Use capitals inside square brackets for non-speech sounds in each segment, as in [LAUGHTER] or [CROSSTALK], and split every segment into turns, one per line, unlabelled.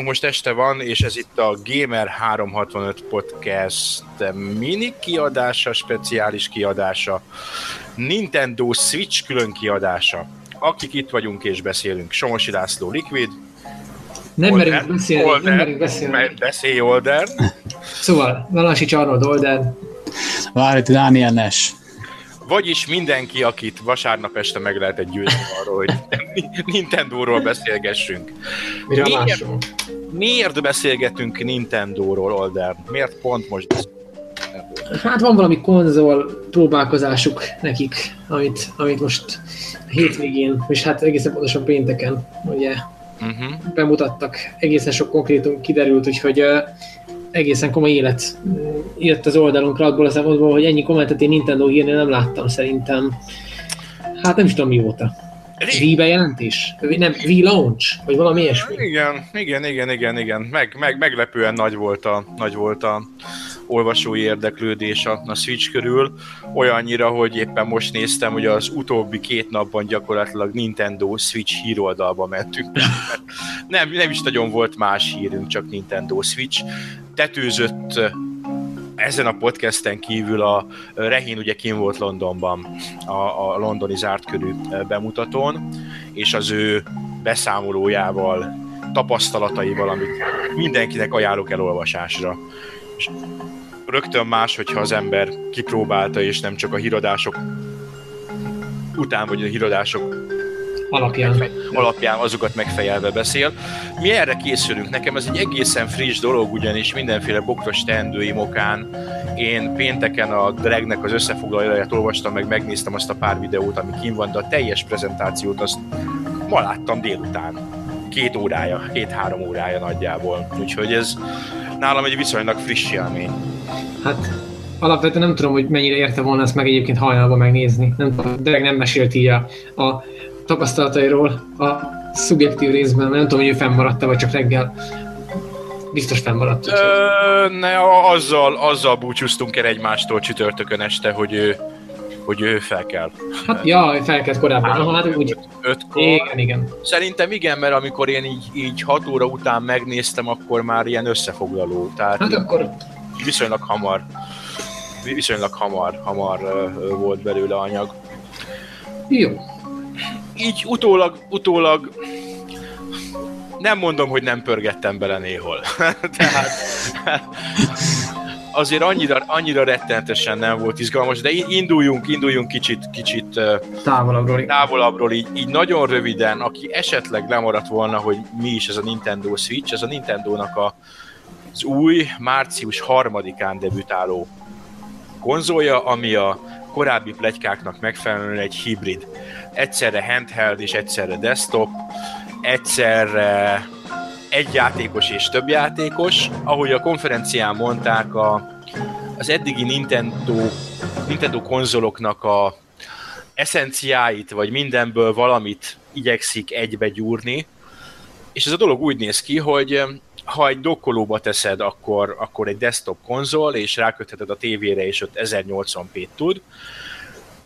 Nálunk most este van, és ez itt a Gamer 365 Podcast mini kiadása, speciális kiadása, Nintendo Switch külön kiadása. Akik itt vagyunk és beszélünk, Somosi László Liquid,
Nem
Older,
merünk beszélni,
Older,
nem merünk beszélni.
mert beszélj Older, [LAUGHS]
Szóval, Valasics Arnold Olden,
Várj, Dániel Nes.
vagyis mindenki, akit vasárnap este meg lehetett győzni arról, hogy [LAUGHS] Nintendo-ról beszélgessünk.
mire másról.
Miért beszélgetünk Nintendo-ról, Older? Miért pont most?
Hát van valami konzol próbálkozásuk nekik, amit, amit most hétvégén, és hát egészen pontosan pénteken, ugye
Uh-huh.
bemutattak, egészen sok konkrétum kiderült, úgyhogy uh, egészen komoly élet jött az oldalunkra abból a szempontból, hogy ennyi kommentet én Nintendo írni nem láttam szerintem. Hát nem is tudom mióta. Wii bejelentés? Nem, Wii launch? Vagy valami ilyesmi?
Igen, igen, igen, igen, igen. Meg, meg, meglepően nagy volt a, nagy volt a olvasói érdeklődés a, a Switch körül. Olyannyira, hogy éppen most néztem, hogy az utóbbi két napban gyakorlatilag Nintendo Switch híroldalba mentünk. Nem, nem is nagyon volt más hírünk, csak Nintendo Switch. Tetőzött ezen a podcasten kívül a Rehin ugye kim volt Londonban a, a londoni zárt körű bemutatón, és az ő beszámolójával, tapasztalataival, amit mindenkinek ajánlok elolvasásra. És rögtön más, hogyha az ember kipróbálta, és nem csak a híradások után, vagy a híradások
Alapján.
alapján azokat megfejelve beszél. Mi erre készülünk. Nekem ez egy egészen friss dolog, ugyanis mindenféle bokros teendőim okán én pénteken a Dragnek az összefoglalóját olvastam, meg megnéztem azt a pár videót, ami kim van, de a teljes prezentációt azt ma láttam délután. Két órája, két-három órája nagyjából. Úgyhogy ez nálam egy viszonylag friss élmény.
Hát alapvetően nem tudom, hogy mennyire érte volna ezt meg egyébként hajnalban megnézni. Nem tudom, Derek nem mesélt így a, a tapasztalatairól a szubjektív részben, nem tudom, hogy ő fennmaradt vagy csak reggel. Biztos fennmaradt.
Ö, ne, azzal, azzal búcsúztunk el egymástól csütörtökön este, hogy ő, hogy ő fel kell.
Hát, ja, felkelt korábban. Aha, hát úgy.
Ötkor.
Igen, igen.
Szerintem igen, mert amikor én így, így 6 óra után megnéztem, akkor már ilyen összefoglaló. Tehát
Hát akkor
viszonylag hamar, viszonylag hamar, hamar volt belőle anyag.
jó.
Így utólag, utólag nem mondom, hogy nem pörgettem bele néhol. [LAUGHS] Tehát azért annyira, annyira rettenetesen nem volt izgalmas, de induljunk, induljunk kicsit, kicsit
Távolabbról.
távolabbról így, így nagyon röviden, aki esetleg lemaradt volna, hogy mi is ez a Nintendo Switch, ez a Nintendo-nak a, az új, március harmadikán debütáló konzolja, ami a korábbi plegykáknak megfelelően egy hibrid. Egyszerre handheld és egyszerre desktop, egyszerre egy játékos és több játékos. Ahogy a konferencián mondták, a, az eddigi Nintendo, Nintendo konzoloknak a eszenciáit, vagy mindenből valamit igyekszik egybe gyúrni, és ez a dolog úgy néz ki, hogy ha egy dokkolóba teszed, akkor, akkor egy desktop konzol, és rákötheted a tévére, és ott 1080p tud.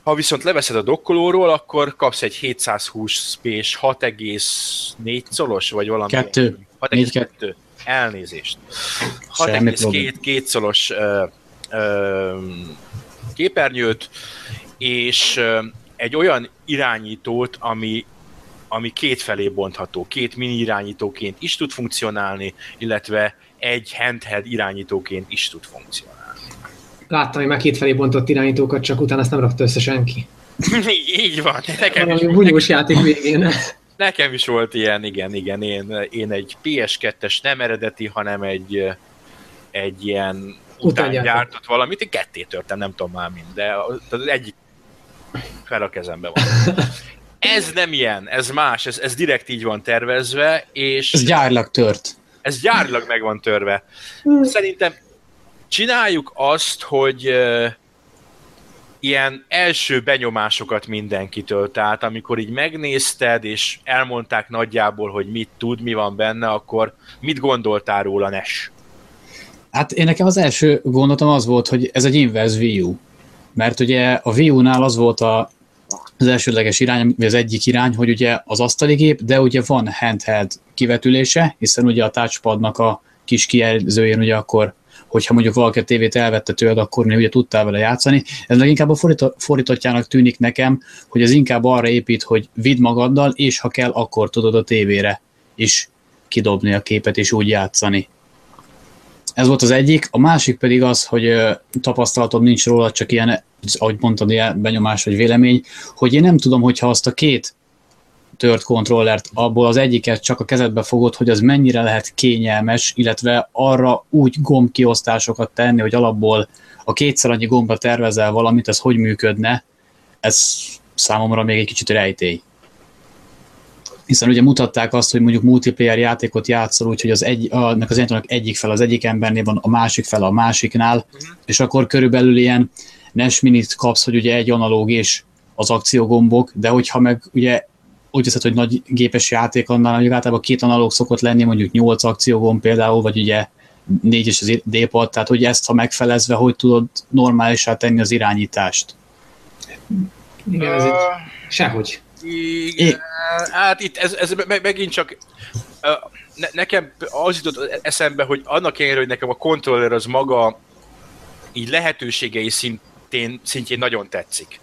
Ha viszont leveszed a dokkolóról, akkor kapsz egy 720 p 6,4 szolos, vagy valami.
Kettő.
6,2. Elnézést.
Semmi probléma.
6,2 két szolos ö, ö, képernyőt, és ö, egy olyan irányítót, ami, ami kétfelé bontható, két mini irányítóként is tud funkcionálni, illetve egy handheld irányítóként is tud funkcionálni.
Láttam, hogy már kétfelé bontott irányítókat, csak utána ezt nem rakta össze senki. [LAUGHS]
így, van. Nekem is,
Valami bunyós játék végén. [LAUGHS]
nekem is volt ilyen, igen, igen. Én, én egy PS2-es nem eredeti, hanem egy, egy ilyen után gyártott valamit, én ketté törtem, nem tudom már mind, de az egyik fel a kezembe van. [LAUGHS] Ez nem ilyen, ez más, ez, ez direkt így van tervezve, és...
Ez gyárlag tört.
Ez gyárlag meg van törve. Szerintem csináljuk azt, hogy uh, ilyen első benyomásokat mindenkitől, tehát amikor így megnézted, és elmondták nagyjából, hogy mit tud, mi van benne, akkor mit gondoltál róla, Nes?
Hát én nekem az első gondolatom az volt, hogy ez egy inverse view. Mert ugye a Wii U-nál az volt a, az elsődleges irány, vagy az egyik irány, hogy ugye az asztali gép, de ugye van handheld kivetülése, hiszen ugye a touchpadnak a kis kijelzőjén ugye akkor hogyha mondjuk valaki a tévét elvette tőled, akkor ugye tudtál vele játszani. Ez meg inkább a fordítottjának tűnik nekem, hogy ez inkább arra épít, hogy vidd magaddal, és ha kell, akkor tudod a tévére is kidobni a képet, és úgy játszani. Ez volt az egyik. A másik pedig az, hogy tapasztalatom nincs róla, csak ilyen, ahogy mondtad, ilyen benyomás vagy vélemény, hogy én nem tudom, hogyha azt a két tört kontrollert, abból az egyiket csak a kezedbe fogod, hogy az mennyire lehet kényelmes, illetve arra úgy gombkiosztásokat tenni, hogy alapból a kétszer annyi gombra tervezel valamit, ez hogy működne, ez számomra még egy kicsit rejtély hiszen ugye mutatták azt, hogy mondjuk multiplayer játékot játszol, úgyhogy az egy, annak az egyik fel az egyik embernél van, a másik fel a másiknál, uh-huh. és akkor körülbelül ilyen NES minit kapsz, hogy ugye egy analóg és az akciógombok, de hogyha meg ugye úgy hiszed, hogy nagy gépes játék annál, hogy általában két analóg szokott lenni, mondjuk nyolc akciógomb például, vagy ugye négy és az D-pad, tehát hogy ezt, ha megfelezve, hogy tudod normálisá tenni az irányítást?
Igen, ez egy... Sehogy.
Igen, hát itt ez, ez megint csak ne, nekem az jutott eszembe, hogy annak ellenére, hogy nekem a kontroller az maga így lehetőségei szintén, szintjén nagyon tetszik.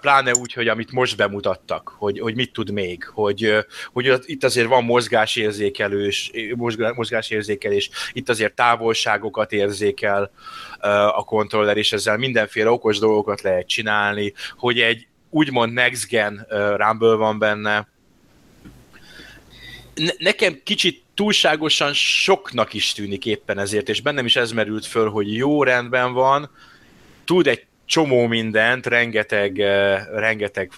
Pláne úgy, hogy amit most bemutattak, hogy, hogy mit tud még, hogy, hogy itt azért van mozgásérzékelős, mozgásérzékelés, itt azért távolságokat érzékel a kontroller, és ezzel mindenféle okos dolgokat lehet csinálni, hogy egy úgymond next gen Rumble van benne. Ne- nekem kicsit túlságosan soknak is tűnik éppen ezért, és bennem is ez merült föl, hogy jó rendben van, tud egy csomó mindent, rengeteg, rengeteg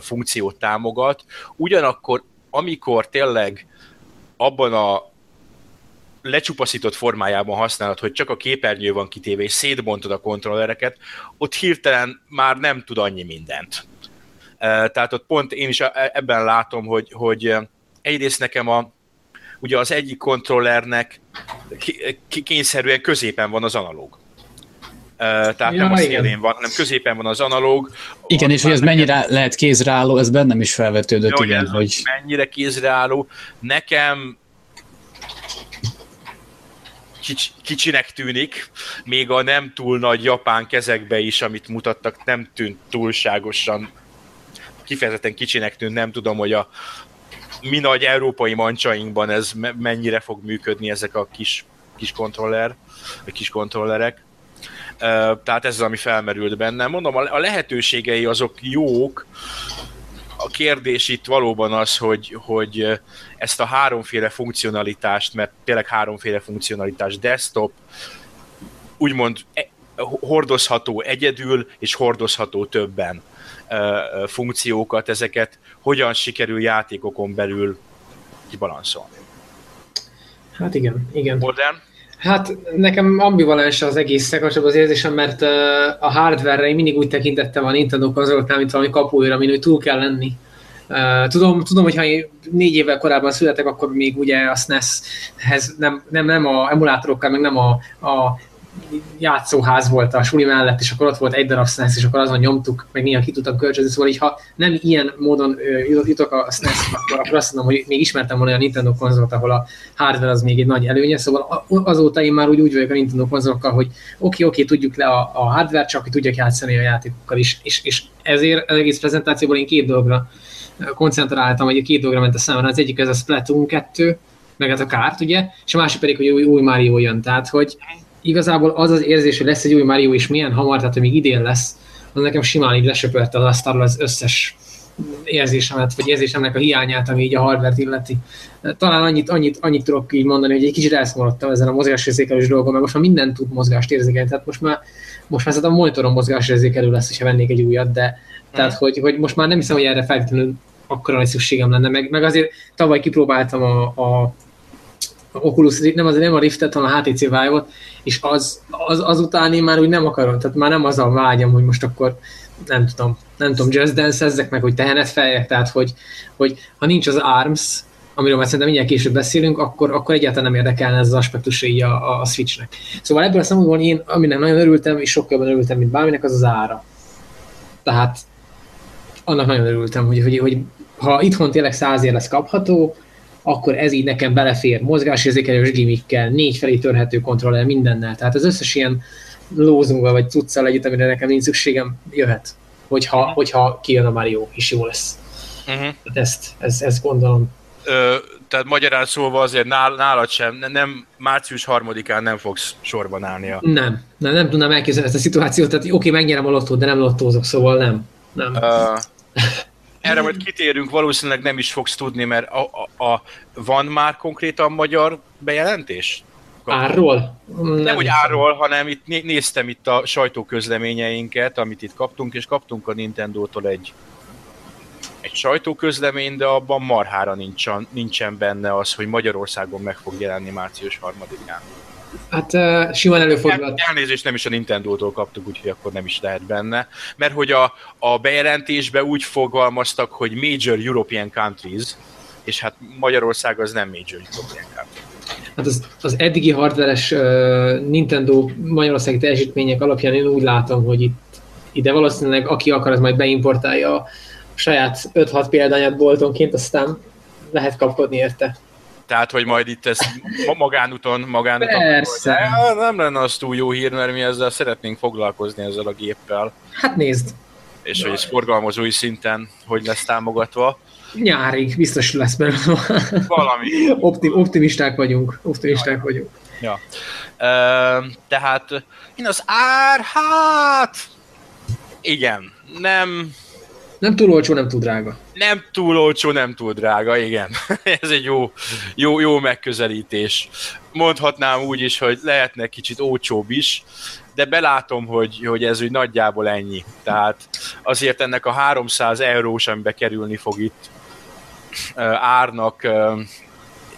funkciót támogat, ugyanakkor amikor tényleg abban a lecsupaszított formájában használod, hogy csak a képernyő van kitéve, és szétbontod a kontrollereket, ott hirtelen már nem tud annyi mindent. Tehát ott pont én is e, ebben látom, hogy, hogy egyrészt nekem a, ugye az egyik kontrollernek kényszerűen középen van az analóg. Tehát ja, nem a szélén van, hanem középen van az analóg.
Igen, és hogy ez mennyire lehet kézreálló, ez bennem is felvetődött, Jó, igen, hogy...
Mennyire kézreálló. Nekem kics, kicsinek tűnik, még a nem túl nagy japán kezekbe is, amit mutattak, nem tűnt túlságosan kifejezetten kicsinek tűnt, nem tudom, hogy a mi nagy európai mancsainkban ez mennyire fog működni ezek a kis, kis kontroller, vagy kis kontrollerek. Tehát ez az, ami felmerült bennem. Mondom, a lehetőségei azok jók, a kérdés itt valóban az, hogy, hogy ezt a háromféle funkcionalitást, mert tényleg háromféle funkcionalitás, desktop, úgymond e, hordozható egyedül, és hordozható többen funkciókat, ezeket hogyan sikerül játékokon belül kibalanszolni.
Hát igen, igen.
Modern?
Hát nekem ambivalens az egész kapcsolatban az érzésem, mert a hardware-re én mindig úgy tekintettem a Nintendo konzoloknál, mint valami kapuira, amin hogy túl kell lenni. tudom, tudom, hogy ha én négy évvel korábban születek, akkor még ugye a SNES-hez nem, nem, nem a emulátorokkal, meg nem a, a játszóház volt a suli mellett, és akkor ott volt egy darab SNES, és akkor azon nyomtuk, meg néha ki tudtam kölcsönzni, szóval így, ha nem ilyen módon jutok a SNES, akkor, akkor azt mondom, hogy még ismertem volna a Nintendo konzolt, ahol a hardware az még egy nagy előnye, szóval azóta én már úgy, úgy vagyok a Nintendo konzolokkal, hogy oké, oké, tudjuk le a, a hardware, csak hogy tudjak játszani a játékokkal is, és, és ezért az egész prezentációból én két dologra koncentráltam, vagy a két dologra ment a számra. Az egyik ez a Splatoon 2, meg ez a kárt, ugye, és a másik pedig, hogy új, új Mario jön. Tehát, hogy igazából az az érzés, hogy lesz egy új Mario, és milyen hamar, tehát még idén lesz, az nekem simán így lesöpörte az asztalról az összes érzésemet, vagy érzésemnek a hiányát, ami így a hardware illeti. Talán annyit, annyit, annyit tudok így mondani, hogy egy kicsit elszomorodtam ezen a mozgásérzékelős dolgon, mert most már minden tud mozgást érzékelni, tehát most már, most már szerintem a monitoron mozgásérzékelő lesz, ha vennék egy újat, de tehát, mm. hogy, hogy most már nem hiszem, hogy erre feltétlenül akkora nagy szükségem lenne, meg, meg azért tavaly kipróbáltam a, a Oculus, nem az nem a Riftet, hanem a HTC Vive-ot, és az, az, azután én már úgy nem akarom, tehát már nem az a vágyam, hogy most akkor nem tudom, nem tudom, Just dance ezzek meg, hogy tehenet feljek, tehát hogy, hogy ha nincs az ARMS, amiről már szerintem mindjárt később beszélünk, akkor, akkor egyáltalán nem érdekelne ez az aspektus így a, a, Switchnek. Szóval ebből a szempontból én, aminek nagyon örültem, és sokkal jobban örültem, mint bárminek, az az ára. Tehát annak nagyon örültem, hogy, hogy, hogy ha itthon tényleg százért lesz kapható, akkor ez így nekem belefér mozgásérzékelős gimmickkel, négy felé törhető kontroller mindennel. Tehát az összes ilyen lózunggal vagy cuccal együtt, amire nekem nincs szükségem, jöhet. Hogyha, uh-huh. hogyha kijön a Mario, és jó lesz. Uh-huh. Ezt, ezt, ezt gondolom.
Ö, tehát magyarán szólva azért nál, nálad sem, nem, március harmadikán nem fogsz sorban állni. A...
Nem, nem, nem tudnám elképzelni ezt a szituációt, tehát oké, megnyerem a lottót, de nem lottózok, szóval nem. nem. Uh,
erre majd kitérünk, valószínűleg nem is fogsz tudni, mert a, a, a, van már konkrétan magyar bejelentés?
Árról?
Nem, nem hogy árról, hanem itt néztem itt a sajtóközleményeinket, amit itt kaptunk, és kaptunk a Nintendo-tól egy, egy sajtóközlemény, de abban marhára nincsen, nincsen benne az, hogy Magyarországon meg fog jelenni március 3-án.
Hát uh, simán előfordul.
Elnézést nem is a Nintendo-tól kaptuk, úgyhogy akkor nem is lehet benne. Mert hogy a, a bejelentésbe úgy fogalmaztak, hogy Major European Countries, és hát Magyarország az nem Major European Country.
Hát az, az eddigi hardveres uh, Nintendo magyarországi teljesítmények alapján én úgy látom, hogy itt ide valószínűleg aki akar, az majd beimportálja a saját 5-6 példányát boltonként, aztán lehet kapkodni érte.
Tehát, hogy majd itt ez magánúton, magánúton.
Persze.
Ja, nem lenne az túl jó hír, mert mi ezzel szeretnénk foglalkozni ezzel a géppel.
Hát nézd.
És hogy ez forgalmazói szinten hogy lesz támogatva.
Nyárig biztos lesz belőle.
Valami.
Optim, optimisták vagyunk. Optimisták ja. vagyunk.
Ja. Uh, tehát én az ár, hát igen, nem
nem túl olcsó, nem túl drága.
Nem túl olcsó, nem túl drága, igen. [LAUGHS] Ez egy jó, jó, jó megközelítés. Mondhatnám úgy is, hogy lehetne kicsit olcsóbb is, de belátom, hogy, hogy ez úgy nagyjából ennyi. Tehát azért ennek a 300 eurós, amibe kerülni fog itt árnak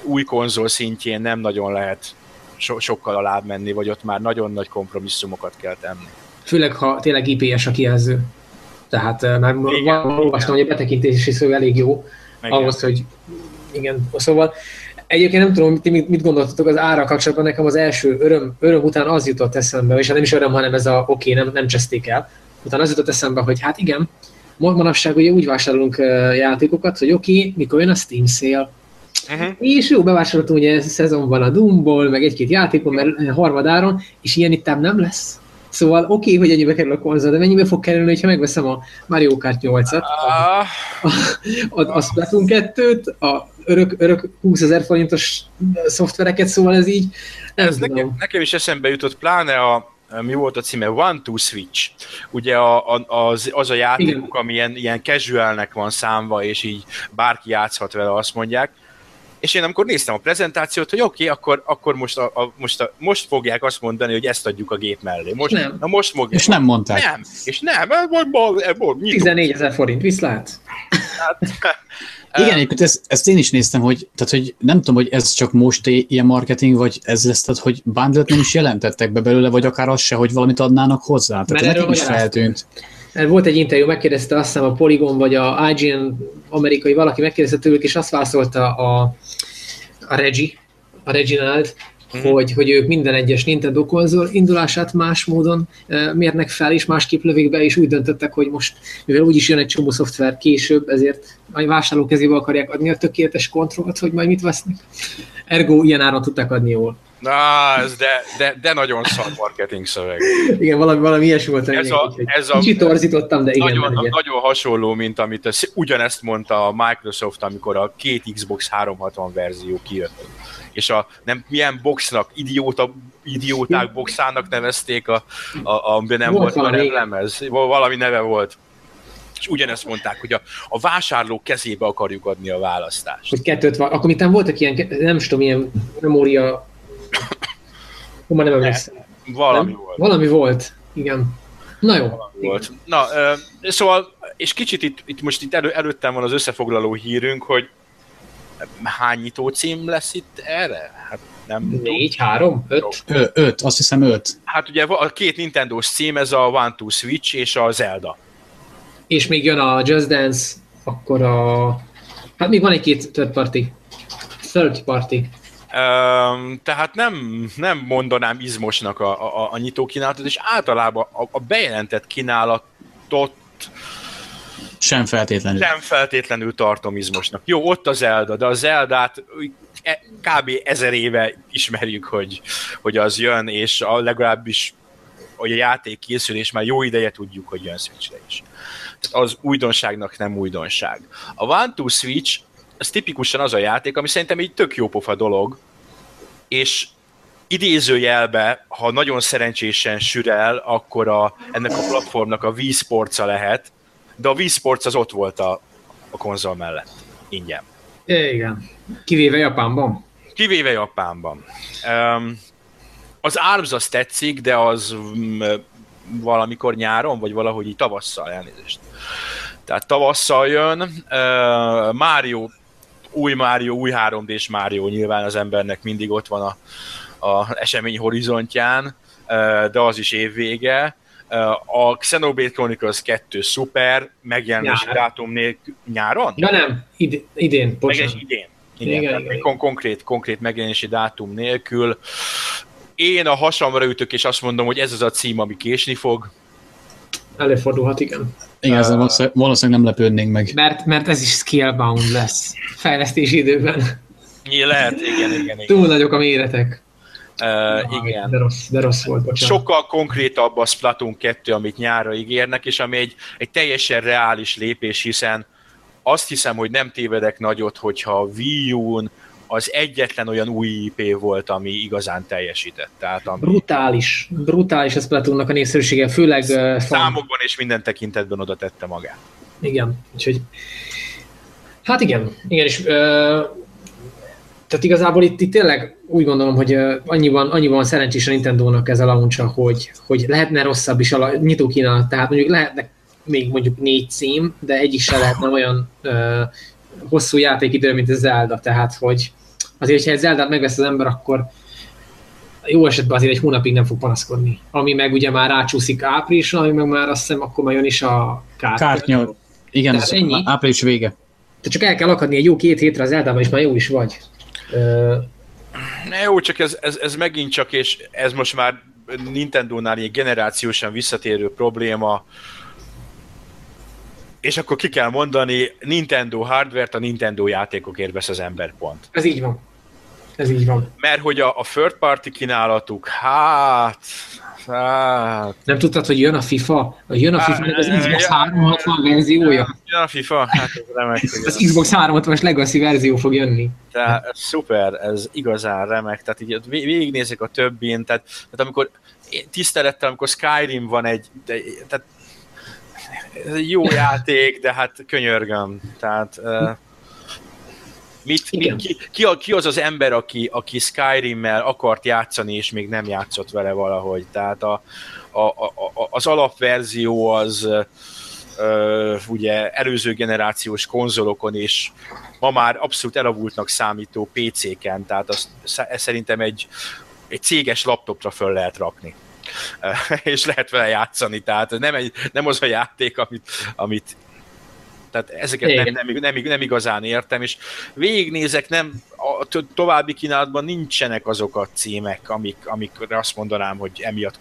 új konzol szintjén nem nagyon lehet so- sokkal alább menni, vagy ott már nagyon nagy kompromisszumokat kell tenni.
Főleg, ha tényleg IPS a kijelző. Tehát már olvastam, hogy a betekintési szó elég jó igen. ahhoz, hogy igen, szóval Egyébként nem tudom, mit, mit gondoltatok az ára kapcsolatban, nekem az első öröm, öröm után az jutott eszembe, és nem is öröm, hanem ez a oké, okay, nem, nem cseszték el. Utána az jutott eszembe, hogy hát igen, manapság ugye úgy vásárolunk játékokat, hogy oké, okay, mikor jön a Steam sale, Uh-huh. És jó, bevásároltunk ugye szezonban a Doomból, meg egy-két játékon, mert harmadáron, és ilyen itt nem lesz. Szóval oké, okay, hogy ennyibe kerül a konzol, de mennyibe fog kerülni, ha megveszem a Mario Kart 8-at, a, a, a, a Splatoon 2-t, a örök, örök 20 ezer forintos szoftvereket, szóval ez így
ez nekem, nekem is eszembe jutott, pláne a, mi volt a címe? One to Switch. Ugye a, a, az, az a játékuk, ami ilyen, ilyen casualnek van számva, és így bárki játszhat vele, azt mondják és én amikor néztem a prezentációt, hogy oké, okay, akkor, akkor most, a, a, most, a, most fogják azt mondani, hogy ezt adjuk a gép mellé. Most,
nem.
Na most fogják.
És nem mondták.
Nem, és nem. Ebből, ebből,
14 ezer forint, viszlát. Hát, [LAUGHS]
igen, egyébként ezt, ezt, én is néztem, hogy, tehát, hogy nem tudom, hogy ez csak most ilyen marketing, vagy ez lesz, tehát, hogy bundle nem is jelentettek be belőle, vagy akár az se, hogy valamit adnának hozzá. Tehát Mert nekem is feltűnt.
Volt egy interjú, megkérdezte azt hiszem a Polygon, vagy a IGN amerikai valaki megkérdezte tőlük, és azt válaszolta a, a Regi, a Reginald, mm. hogy, hogy ők minden egyes Nintendo konzol indulását más módon uh, mérnek fel, és másképp lövik be, és úgy döntöttek, hogy most, mivel úgyis jön egy csomó szoftver később, ezért a vásárló kezébe akarják adni a tökéletes kontrollt, hogy majd mit vesznek. Ergo ilyen áron tudták adni jól.
Na, ez de, de, de nagyon szar marketing szöveg.
igen, valami, valami ilyesmi volt.
Ez a, ez a,
kicsit torzítottam, de igen.
Nagyon, nagyon hasonló, mint amit ez, ugyanezt mondta a Microsoft, amikor a két Xbox 360 verzió kijött. És a nem milyen boxnak, idióta, idióták boxának nevezték, a, a, a, nem volt, volt valami lemez. Valami neve volt És ugyanezt mondták, hogy a, a vásárló kezébe akarjuk adni a választást.
Hogy kettőt van. Akkor mit voltak ilyen, nem is tudom, ilyen memória... Hú, már nem emlékszem.
Valami
Nem?
volt.
Valami volt, igen. Na jó.
volt. Na, ö, szóval, és kicsit itt, itt most itt elő, előttem van az összefoglaló hírünk, hogy hány nyitó cím lesz itt erre? Hát nem
Négy, három, öt.
Ö, öt, azt hiszem öt.
Hát ugye a két Nintendo-s cím, ez a One to Switch és a Zelda.
És még jön a Just Dance, akkor a... Hát még van egy-két third party. Third party.
Tehát nem, nem mondanám izmosnak a, a, a nyitó kínálatot, és általában a, a bejelentett kínálatot
Sem feltétlenül.
nem feltétlenül tartom izmosnak. Jó, ott a Zelda, de a Zeldát e- kb. ezer éve ismerjük, hogy, hogy az jön, és a legalábbis hogy a játék készül, és már jó ideje tudjuk, hogy jön Switchre is. Tehát az újdonságnak nem újdonság. A One to Switch, az tipikusan az a játék, ami szerintem egy tök jó pofa dolog, és idézőjelbe, ha nagyon szerencsésen sül el, akkor a, ennek a platformnak a Wii sports lehet, de a Wii Sports az ott volt a, a konzol mellett, ingyen.
Igen. Kivéve Japánban.
Kivéve Japánban. Um, az ARMS az tetszik, de az um, valamikor nyáron, vagy valahogy így tavasszal elnézést. Tehát tavasszal jön. Uh, Mario, új Mario, új 3D-s Mario nyilván az embernek mindig ott van a, a esemény horizontján, de az is évvége. A Xenoblade Chronicles 2 szuper, megjelenési dátum nélkül nyáron?
Ja nem, id- idén, bocsánat.
idén.
Igen,
Igen,
igen,
igen,
igen.
Kon- konkrét, konkrét megjelenési dátum nélkül. Én a hasamra ütök, és azt mondom, hogy ez az a cím, ami késni fog.
Előfordulhat, igen.
Igen, ezzel valószínűleg, valószínűleg nem lepődnénk meg.
Mert, mert ez is scalebound lesz. Fejlesztési időben.
Ja, Lehet, igen, igen, igen.
Túl nagyok a méretek.
Uh, igen.
De rossz, de rossz volt, bocsánat.
Sokkal konkrétabb a Splatoon 2, amit nyárra ígérnek, és ami egy, egy teljesen reális lépés, hiszen azt hiszem, hogy nem tévedek nagyot, hogyha a Wii U-n az egyetlen olyan új IP volt, ami igazán teljesített. Tehát ami
Brutális. Brutális a Splatoonnak a népszerűsége, főleg fan.
számokban és minden tekintetben oda tette magát.
Igen, úgyhogy... Hát igen, igen, és uh, tehát igazából itt, itt tényleg úgy gondolom, hogy uh, annyiban, annyiban szerencsés a Nintendo-nak ez a launcha, hogy, hogy lehetne rosszabb is a la- nyitó kínálat, tehát mondjuk lehetne még mondjuk négy cím, de egyik se lehetne olyan uh, hosszú játékidő, mint a Zelda, tehát hogy azért, ha egy Zeldát megvesz az ember, akkor jó esetben azért egy hónapig nem fog panaszkodni. Ami meg ugye már rácsúszik áprilisra, ami meg már azt hiszem, akkor már jön is a kártya.
Kártya. Igen,
Tehát
ez
ennyi?
április vége.
Te csak el kell akadni egy jó két hétre az Eldában, és már jó is vagy. Ö,
Ne, jó, csak ez, ez, ez megint csak, és ez most már Nintendo-nál egy generációsan visszatérő probléma, és akkor ki kell mondani, Nintendo hardware-t a Nintendo játékokért vesz az ember pont.
ez így van. Ez így van.
Mert hogy a, a third party kínálatuk, hát, hát...
Nem tudtad, hogy jön a FIFA? Jön a FIFA az Xbox
Ja.
360 verziója?
Ja, a FIFA, hát ez remek. hogy
Az Xbox 360-as Legacy verzió fog jönni.
Tehát ez szuper, ez igazán remek, tehát így ott vég- végignézek a többin, tehát, tehát amikor tisztelettel, amikor Skyrim van egy, de, tehát ez egy jó játék, de hát könyörgöm, tehát uh, mit, mit, ki, ki, ki, az az ember, aki, aki Skyrimmel akart játszani, és még nem játszott vele valahogy, tehát a, a, a, az alapverzió az uh, ugye előző generációs konzolokon és ma már abszolút elavultnak számító PC-ken, tehát azt szerintem egy, egy céges laptopra föl lehet rakni. [LAUGHS] És lehet vele játszani, tehát nem, egy, nem az a játék, amit, amit tehát ezeket nem, nem, nem, nem igazán értem, és végignézek, nem, a to- további kínálatban nincsenek azok a címek, amik, amikre azt mondanám, hogy emiatt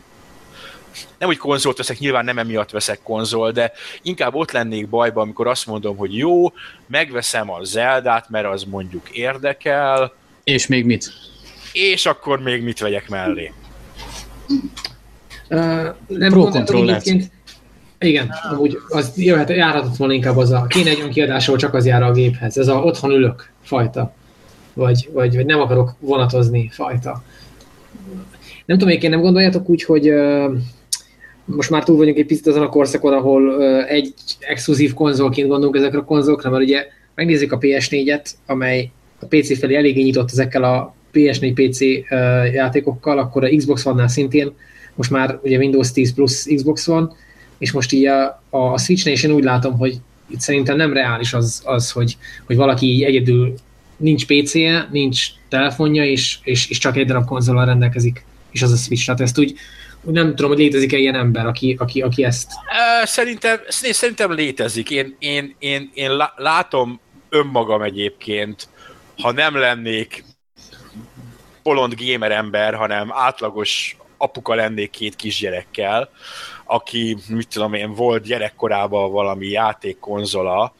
nem, hogy konzolt veszek, nyilván nem emiatt veszek konzol, de inkább ott lennék bajban, amikor azt mondom, hogy jó, megveszem a Zeldát, mert az mondjuk érdekel,
És még mit?
és akkor még mit vegyek mellé.
Nem
Pro controller.
Igen, amúgy az jöhet, járhatott volna inkább az a, kéne egy olyan kiadás, ahol csak az jár a géphez. Ez a otthon ülök fajta. Vagy, vagy, vagy nem akarok vonatozni fajta. Nem tudom, én nem gondoljátok úgy, hogy, most már túl vagyunk egy picit azon a korszakon, ahol egy exkluzív konzolként gondolunk ezekre a konzolokra, mert ugye megnézzük a PS4-et, amely a PC felé eléggé nyitott ezekkel a PS4 PC játékokkal, akkor a Xbox One-nál szintén, most már ugye Windows 10 plusz Xbox van, és most így a, a Switch-nél is én úgy látom, hogy itt szerintem nem reális az, az hogy, hogy valaki így egyedül nincs PC-je, nincs telefonja, és, és, és csak egy darab konzolal rendelkezik, és az a Switch. Tehát ezt úgy, úgy nem tudom, hogy létezik-e ilyen ember, aki, aki, aki ezt...
Szerintem, szerintem létezik. Én, én, én, én látom önmagam egyébként, ha nem lennék bolond gamer ember, hanem átlagos apuka lennék két kisgyerekkel, aki, mit tudom én, volt gyerekkorában valami játékkonzola,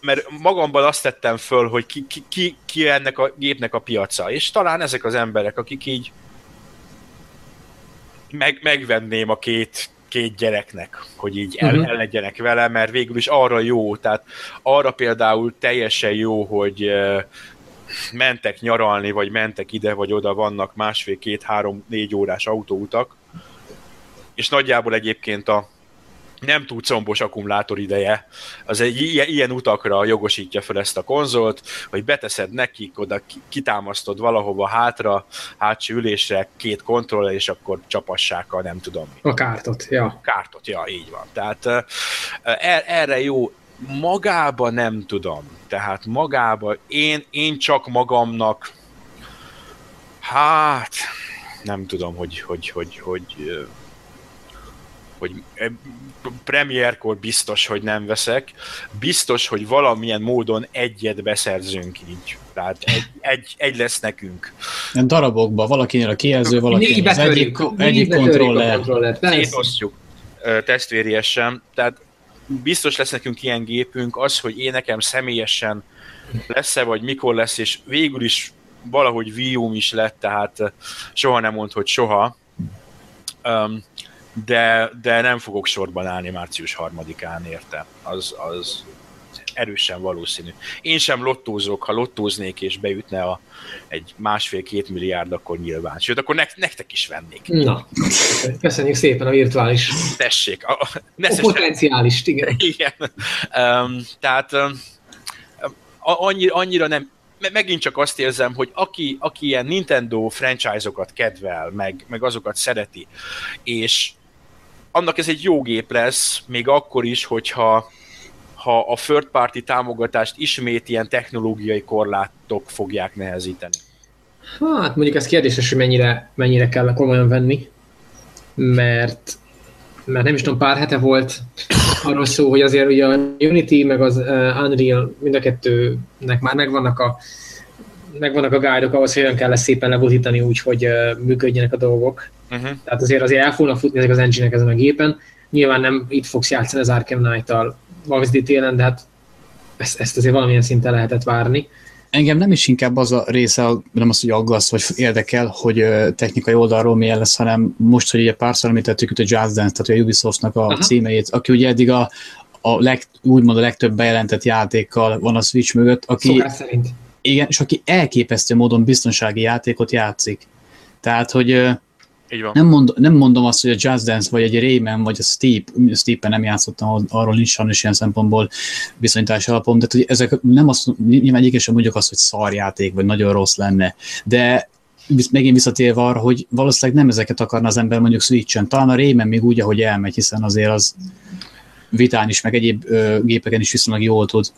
mert magamban azt tettem föl, hogy ki, ki, ki, ki ennek a gépnek a piaca, és talán ezek az emberek, akik így meg, megvenném a két, két gyereknek, hogy így el, uh-huh. el legyenek vele, mert végül is arra jó, tehát arra például teljesen jó, hogy mentek nyaralni, vagy mentek ide, vagy oda, vannak másfél, két, három, négy órás autóutak, és nagyjából egyébként a nem túl combos akkumulátor ideje, az egy ilyen, ilyen utakra jogosítja fel ezt a konzolt, hogy beteszed nekik, oda kitámasztod valahova hátra, hátsó ülésre két kontroller, és akkor csapassák a nem tudom.
A kártot, ja.
A kártot, ja, így van. Tehát er, erre jó, magába nem tudom. Tehát magába én, én csak magamnak hát nem tudom, hogy, hogy, hogy, hogy, hogy hogy premierkor biztos, hogy nem veszek, biztos, hogy valamilyen módon egyet beszerzünk így. Tehát egy, egy, egy lesz nekünk.
Darabokba, valakinél a kijelző, valakinél az egyik, egyik kontroller.
Szétosztjuk testvériesen, tehát biztos lesz nekünk ilyen gépünk, az, hogy én nekem személyesen lesz-e, vagy mikor lesz, és végül is valahogy Wii is lett, tehát soha nem mond, hogy soha. Um, de, de nem fogok sorban állni március harmadikán érte. Az, az erősen valószínű. Én sem lottózok, ha lottóznék és beütne a, egy másfél-két milliárd, akkor nyilván. Sőt, akkor nek, nektek is vennék.
Na, köszönjük szépen a virtuális.
Tessék. A, a,
a potenciális, igen.
igen. Um, tehát um, annyira, annyira nem, megint csak azt érzem, hogy aki, aki ilyen Nintendo franchise-okat kedvel, meg, meg azokat szereti, és annak ez egy jó gép lesz, még akkor is, hogyha ha a third party támogatást ismét ilyen technológiai korlátok fogják nehezíteni.
Hát mondjuk ez kérdéses, hogy mennyire, mennyire kell komolyan venni, mert, mert nem is tudom, pár hete volt arról szó, hogy azért ugye a Unity meg az uh, Unreal mind a kettőnek már megvannak a megvannak a guide ahhoz, hogy olyan kell lesz szépen lebutítani úgy, hogy uh, működjenek a dolgok. Uh-huh. Tehát azért azért el fognak futni ezek az engine ezen a gépen. Nyilván nem itt fogsz játszani az Arkham Knight-tal Max télen, de hát ezt, ezt azért valamilyen szinten lehetett várni.
Engem nem is inkább az a része, nem az, hogy aggaszt, vagy érdekel, hogy technikai oldalról milyen lesz, hanem most, hogy ugye párszor említettük itt a Jazz Dance, tehát a Ubisoftnak a Aha. címeit, aki ugye eddig a, a leg, úgymond a legtöbb bejelentett játékkal van a Switch mögött, aki,
Szokás szerint.
Igen, és aki elképesztő módon biztonsági játékot játszik. Tehát, hogy így van. Nem, mond, nem mondom azt, hogy a Just Dance, vagy egy Rayman, vagy a Steep, Steep-en nem játszottam, arról nincs sajnos ilyen szempontból viszonyítás alapom, de hogy ezek nem azt, nyilván egyik sem mondjuk azt, hogy szarjáték, vagy nagyon rossz lenne, de megint visszatérve arra, hogy valószínűleg nem ezeket akarna az ember mondjuk Switch-en. Talán a Rayman még úgy, ahogy elmegy, hiszen azért az vitán is, meg egyéb ö, gépeken is viszonylag jól tud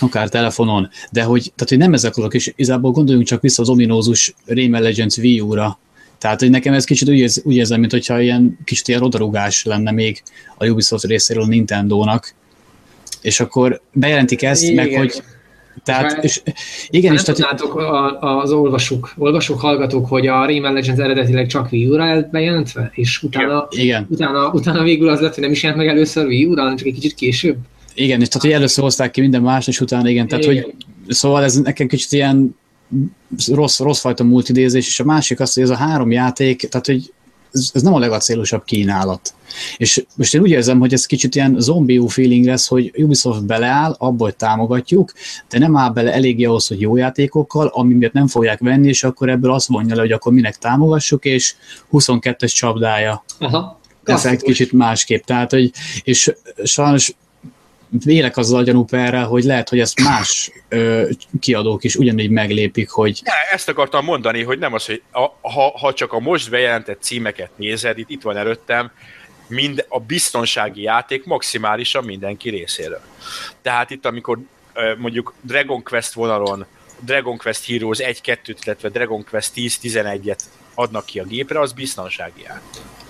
akár telefonon, de hogy, tehát, hogy nem ezek azok, és igazából gondoljunk csak vissza az ominózus Rayman Legends Wii U-ra, tehát, hogy nekem ez kicsit úgy, érz, úgy érzem, mint hogyha ilyen kicsit ilyen odarugás lenne még a Ubisoft részéről a Nintendo-nak, és akkor bejelentik ezt, igen. meg hogy tehát, és, igen,
és tehát, az olvasók, olvasók, hallgatók, hogy a Rayman Legends eredetileg csak Wii U-ra bejelentve, és utána, igen. Utána, utána végül az lett, hogy nem is jelent meg először Wii U-ra, hanem csak egy kicsit később.
Igen, és tehát, hogy először hozták ki minden más, és utána igen, tehát, igen. hogy szóval ez nekem kicsit ilyen rossz, rossz fajta multidézés, és a másik az, hogy ez a három játék, tehát hogy ez, ez nem a legacélosabb kínálat. És most én úgy érzem, hogy ez kicsit ilyen zombiú feeling lesz, hogy Ubisoft beleáll, abból, hogy támogatjuk, de nem áll bele eléggé ahhoz, hogy jó játékokkal, ami miatt nem fogják venni, és akkor ebből azt mondja le, hogy akkor minek támogassuk, és 22-es csapdája.
Aha.
effekt kicsit másképp. Tehát, hogy, és sajnos vélek azzal gyanúperrel, hogy lehet, hogy ezt más ö, kiadók is ugyanígy meglépik, hogy...
Ne, ezt akartam mondani, hogy nem az, hogy a, ha, ha csak a most bejelentett címeket nézed, itt, itt van előttem, mind a biztonsági játék maximálisan mindenki részéről. Tehát itt, amikor mondjuk Dragon Quest vonalon Dragon Quest Heroes 1-2-t, illetve Dragon Quest 10-11-et adnak ki a gépre, az biztonsági játék.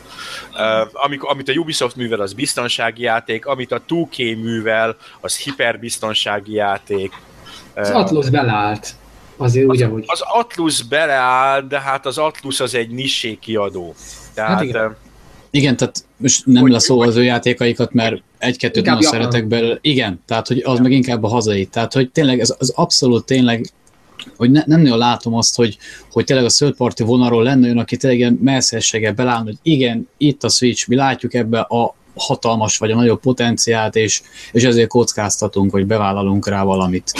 Uh, amikor, amit a Ubisoft művel, az biztonsági játék, amit a 2K művel, az hiperbiztonsági játék.
Az uh, Atlus beleállt. Azért
az,
úgy, ahogy.
Az Atlus beleáll, de hát az Atlus az egy nissé kiadó. Tehát, hát igen.
Igen, tehát most nem lesz szó az ő játékaikat, mert egy-kettőt nagyon szeretek belőle. Igen, tehát hogy az meg inkább a hazai. Tehát, hogy tényleg ez az abszolút tényleg hogy ne, nem nagyon látom azt, hogy, hogy tényleg a third party vonalról lenne olyan, aki tényleg messzességgel beláll, hogy igen, itt a Switch, mi látjuk ebbe a hatalmas vagy a nagyobb potenciált, és, és ezért kockáztatunk, hogy bevállalunk rá valamit.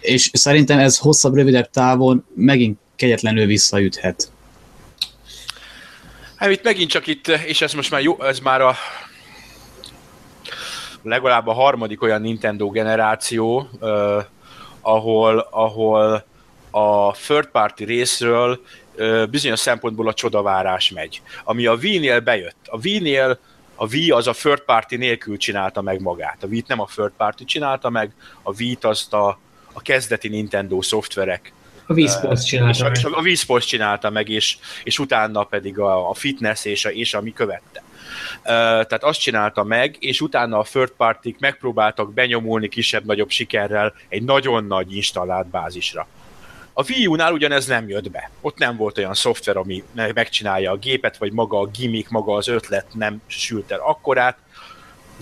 És szerintem ez hosszabb, rövidebb távon megint kegyetlenül visszaüthet.
Hát itt megint csak itt, és ez most már jó, ez már a legalább a harmadik olyan Nintendo generáció, uh, ahol, ahol a third party részről bizonyos szempontból a csodavárás megy. Ami a Wii-nél bejött. A Wii-nél a Wii az a third party nélkül csinálta meg magát. A Wii-t nem a third party csinálta meg, a Wii-t azt a, a kezdeti Nintendo szoftverek
a Sports csinálta
és, meg. A, Sports csinálta meg, és, és utána pedig a, a fitness és, a, és ami követte. Uh, tehát azt csinálta meg, és utána a third party megpróbáltak benyomulni kisebb-nagyobb sikerrel egy nagyon nagy installált bázisra. A Wii U-nál ugyanez nem jött be. Ott nem volt olyan szoftver, ami megcsinálja a gépet, vagy maga a gimmick, maga az ötlet nem sült el akkorát.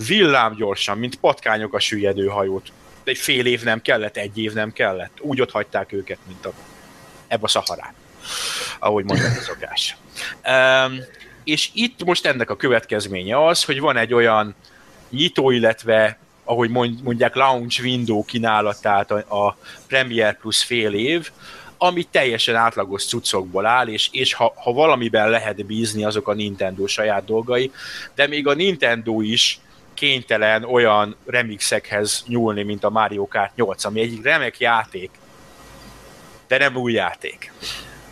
Villám gyorsan, mint patkányok a süllyedő hajót egy fél év nem kellett, egy év nem kellett. Úgy ott hagyták őket, mint a, ebbe a szaharán, ahogy mondják a szokás. Um, és itt most ennek a következménye az, hogy van egy olyan nyitó, illetve ahogy mondják, launch window kínálat, tehát a, a Premiere Plus fél év, ami teljesen átlagos cuccokból áll, és, és ha, ha valamiben lehet bízni, azok a Nintendo saját dolgai, de még a Nintendo is kénytelen olyan remixekhez nyúlni, mint a Mario Kart 8, ami egy remek játék, de nem új játék.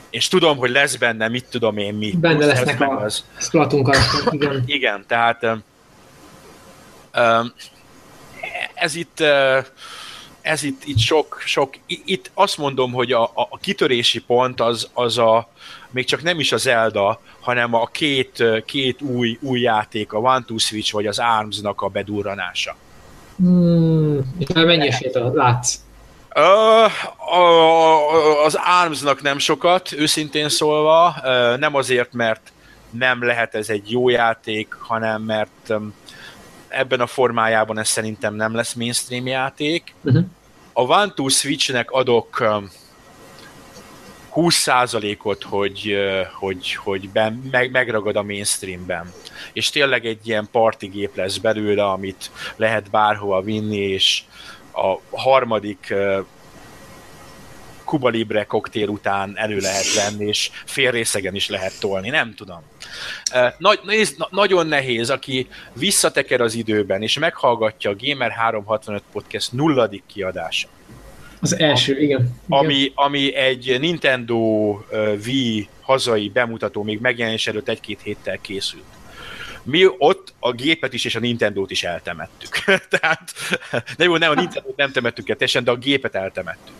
És tudom, hogy lesz benne, mit tudom én, mi.
Benne Most lesznek a az. Igen.
igen, tehát ez itt ez itt, itt sok, sok, itt azt mondom, hogy a, a kitörési pont az, az a, még csak nem is az Zelda, hanem a két, két új, új játék, a One Two Switch vagy az Arms-nak a bedurranása.
Hmm, és mennyi esélyt látsz?
az Armsnak nem sokat, őszintén szólva, nem azért, mert nem lehet ez egy jó játék, hanem mert ebben a formájában ez szerintem nem lesz mainstream játék. Uh-huh. A One Two Switchnek adok 20%-ot, hogy, hogy, hogy ben, meg, megragad a mainstreamben. És tényleg egy ilyen partigép lesz belőle, amit lehet bárhova vinni, és a harmadik Kuba Libre koktél után elő lehet venni, és fél részegen is lehet tolni, nem tudom. Nagy, nézd, na, nagyon nehéz, aki visszateker az időben, és meghallgatja a Gamer 365 Podcast nulladik kiadása,
az első, igen. igen.
Ami, ami egy Nintendo Wii hazai bemutató még megjelenés előtt egy-két héttel készült. Mi ott a gépet is és a Nintendo-t is eltemettük. [LAUGHS] Tehát, de jó, nem a Nintendo-t nem temettük el teljesen, de a gépet eltemettük.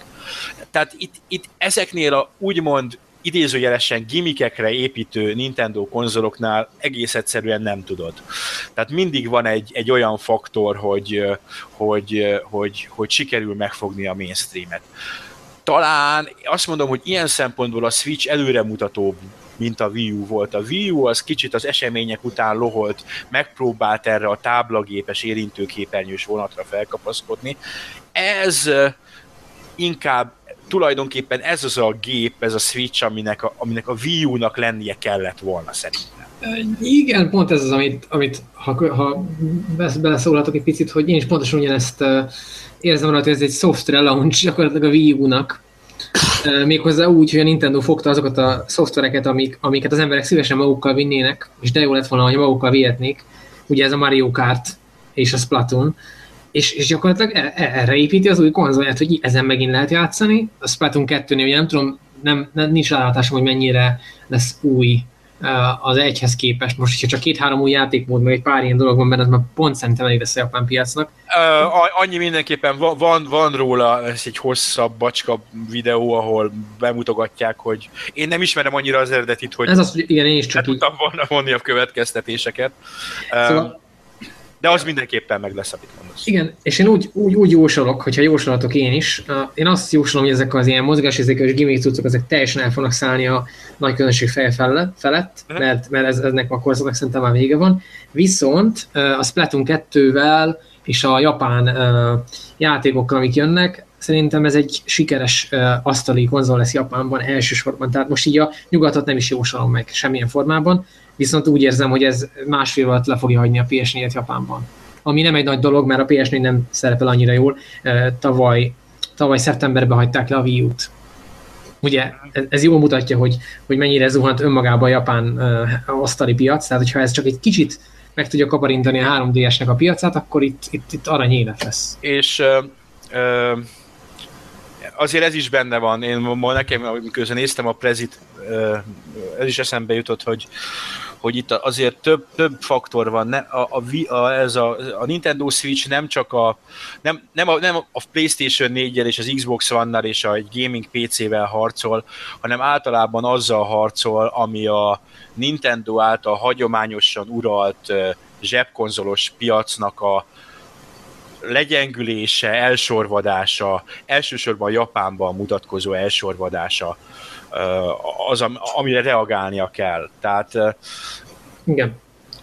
Tehát itt, itt ezeknél a úgymond idézőjelesen gimikekre építő Nintendo konzoloknál egész egyszerűen nem tudod. Tehát mindig van egy, egy olyan faktor, hogy, hogy, hogy, hogy sikerül megfogni a mainstreamet. Talán azt mondom, hogy ilyen szempontból a Switch előremutatóbb mint a Wii U volt. A Wii U az kicsit az események után loholt, megpróbált erre a táblagépes érintőképernyős vonatra felkapaszkodni. Ez inkább tulajdonképpen ez az a gép, ez a Switch, aminek a, aminek a Wii U-nak lennie kellett volna szerintem.
Igen, pont ez az, amit, amit ha, ha beleszólhatok egy picit, hogy én is pontosan ugyanezt érzem rajta, hogy ez egy software launch gyakorlatilag a Wii U-nak. Méghozzá úgy, hogy a Nintendo fogta azokat a szoftvereket, amik, amiket az emberek szívesen magukkal vinnének, és de jó lett volna, hogy magukkal vihetnék. Ugye ez a Mario Kart és a Splatoon, és, és gyakorlatilag e, e, erre építi az új konzolját, hogy ezen megint lehet játszani. A Splatoon 2-nél ugye nem tudom, nem, nem, nincs rálátásom, hogy mennyire lesz új az egyhez képest. Most, hogyha csak két-három új játékmód, meg egy pár ilyen dolog van benne, az már pont szerintem elég lesz a japán piacnak.
Uh, annyi mindenképpen van, van, van róla ez egy hosszabb bacska videó, ahol bemutogatják, hogy én nem ismerem annyira az eredetit, hogy
ez az, hogy igen, én is csak
tudtam volna vonni a következtetéseket. Szóval, de az mindenképpen meg lesz, amit mondasz.
Igen, és én úgy, úgy, úgy jósolok, hogyha jósolatok én is, én azt jósolom, hogy ezek az ilyen mozgásérzékes gimmick cuccok, ezek teljesen el fognak szállni a nagy közönség feje felett, uh-huh. mert, mert ez, eznek a korszaknak szerintem már vége van. Viszont a Splatoon 2-vel és a japán játékokkal, amik jönnek, szerintem ez egy sikeres asztali konzol lesz Japánban elsősorban, tehát most így a nyugatot nem is jósolom meg semmilyen formában, viszont úgy érzem, hogy ez másfél alatt le fogja hagyni a ps et Japánban. Ami nem egy nagy dolog, mert a PS4 nem szerepel annyira jól. Tavaly, tavaly szeptemberben hagyták le a Wii U-t. Ugye ez, jól mutatja, hogy, hogy mennyire zuhant önmagában a japán uh, asztali piac, tehát hogyha ez csak egy kicsit meg tudja kaparintani a 3DS-nek a piacát, akkor itt, itt, itt arany élet lesz.
És uh, uh, azért ez is benne van. Én ma nekem, amikor néztem a prezit, uh, ez is eszembe jutott, hogy hogy itt azért több, több faktor van. Ne, a, a, a, ez a, a Nintendo Switch nem csak a, nem, nem a, nem a PlayStation 4 és az Xbox One-nal és a gaming PC-vel harcol, hanem általában azzal harcol, ami a Nintendo által hagyományosan uralt zsebkonzolos piacnak a, legyengülése, elsorvadása, elsősorban Japánban mutatkozó elsorvadása az, amire reagálnia kell. Tehát
Igen.